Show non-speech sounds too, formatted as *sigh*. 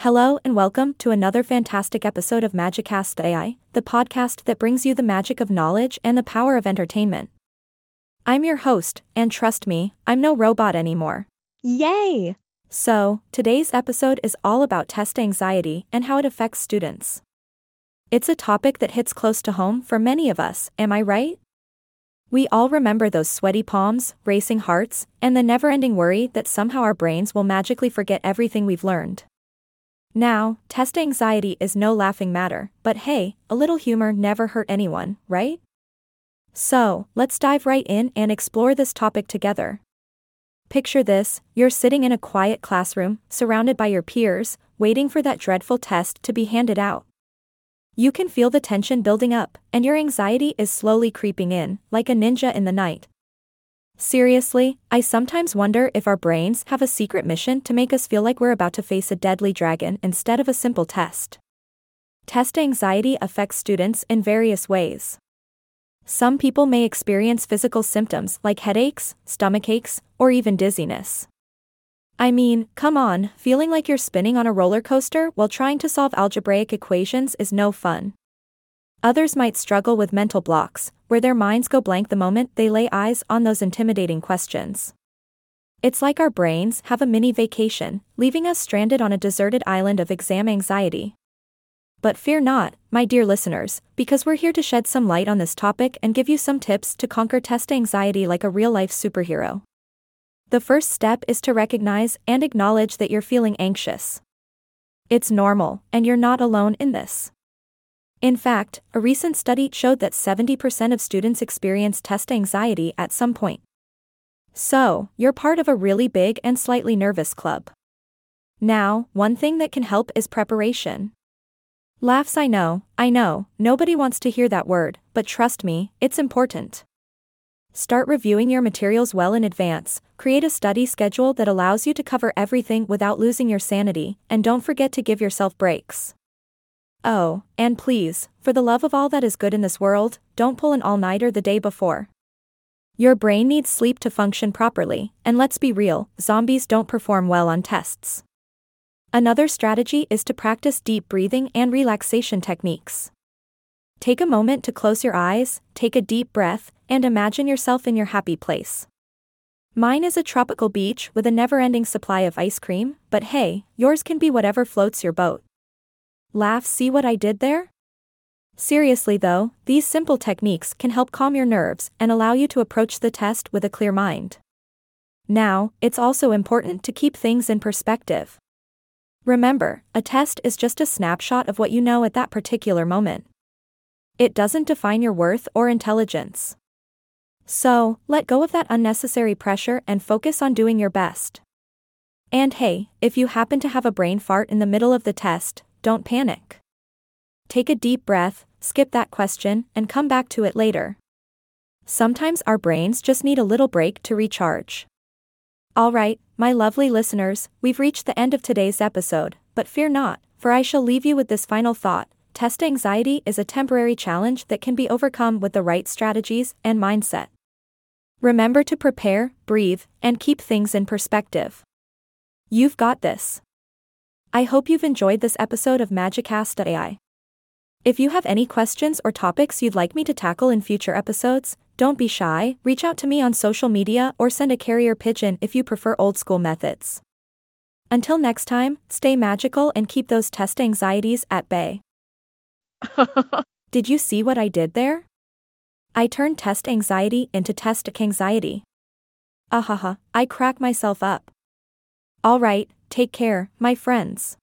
Hello and welcome to another fantastic episode of Magicast AI, the podcast that brings you the magic of knowledge and the power of entertainment. I'm your host, and trust me, I'm no robot anymore. Yay! So, today's episode is all about test anxiety and how it affects students. It's a topic that hits close to home for many of us, am I right? We all remember those sweaty palms, racing hearts, and the never ending worry that somehow our brains will magically forget everything we've learned. Now, test anxiety is no laughing matter, but hey, a little humor never hurt anyone, right? So, let's dive right in and explore this topic together. Picture this you're sitting in a quiet classroom, surrounded by your peers, waiting for that dreadful test to be handed out. You can feel the tension building up, and your anxiety is slowly creeping in, like a ninja in the night. Seriously, I sometimes wonder if our brains have a secret mission to make us feel like we're about to face a deadly dragon instead of a simple test. Test anxiety affects students in various ways. Some people may experience physical symptoms like headaches, stomach aches, or even dizziness. I mean, come on, feeling like you're spinning on a roller coaster while trying to solve algebraic equations is no fun. Others might struggle with mental blocks, where their minds go blank the moment they lay eyes on those intimidating questions. It's like our brains have a mini vacation, leaving us stranded on a deserted island of exam anxiety. But fear not, my dear listeners, because we're here to shed some light on this topic and give you some tips to conquer test anxiety like a real life superhero. The first step is to recognize and acknowledge that you're feeling anxious. It's normal, and you're not alone in this. In fact, a recent study showed that 70% of students experience test anxiety at some point. So, you're part of a really big and slightly nervous club. Now, one thing that can help is preparation. Laughs, I know, I know, nobody wants to hear that word, but trust me, it's important. Start reviewing your materials well in advance, create a study schedule that allows you to cover everything without losing your sanity, and don't forget to give yourself breaks. Oh, and please, for the love of all that is good in this world, don't pull an all nighter the day before. Your brain needs sleep to function properly, and let's be real, zombies don't perform well on tests. Another strategy is to practice deep breathing and relaxation techniques. Take a moment to close your eyes, take a deep breath, and imagine yourself in your happy place. Mine is a tropical beach with a never ending supply of ice cream, but hey, yours can be whatever floats your boat. Laugh, see what I did there? Seriously though, these simple techniques can help calm your nerves and allow you to approach the test with a clear mind. Now, it's also important to keep things in perspective. Remember, a test is just a snapshot of what you know at that particular moment. It doesn't define your worth or intelligence. So, let go of that unnecessary pressure and focus on doing your best. And hey, if you happen to have a brain fart in the middle of the test, don't panic. Take a deep breath, skip that question, and come back to it later. Sometimes our brains just need a little break to recharge. Alright, my lovely listeners, we've reached the end of today's episode, but fear not, for I shall leave you with this final thought. Test anxiety is a temporary challenge that can be overcome with the right strategies and mindset. Remember to prepare, breathe, and keep things in perspective. You've got this. I hope you've enjoyed this episode of Magicast.ai. If you have any questions or topics you'd like me to tackle in future episodes, don't be shy, reach out to me on social media or send a carrier pigeon if you prefer old school methods. Until next time, stay magical and keep those test anxieties at bay. *laughs* did you see what I did there? I turned test anxiety into test anxiety. Ahaha, I crack myself up. Alright, Take care, my friends.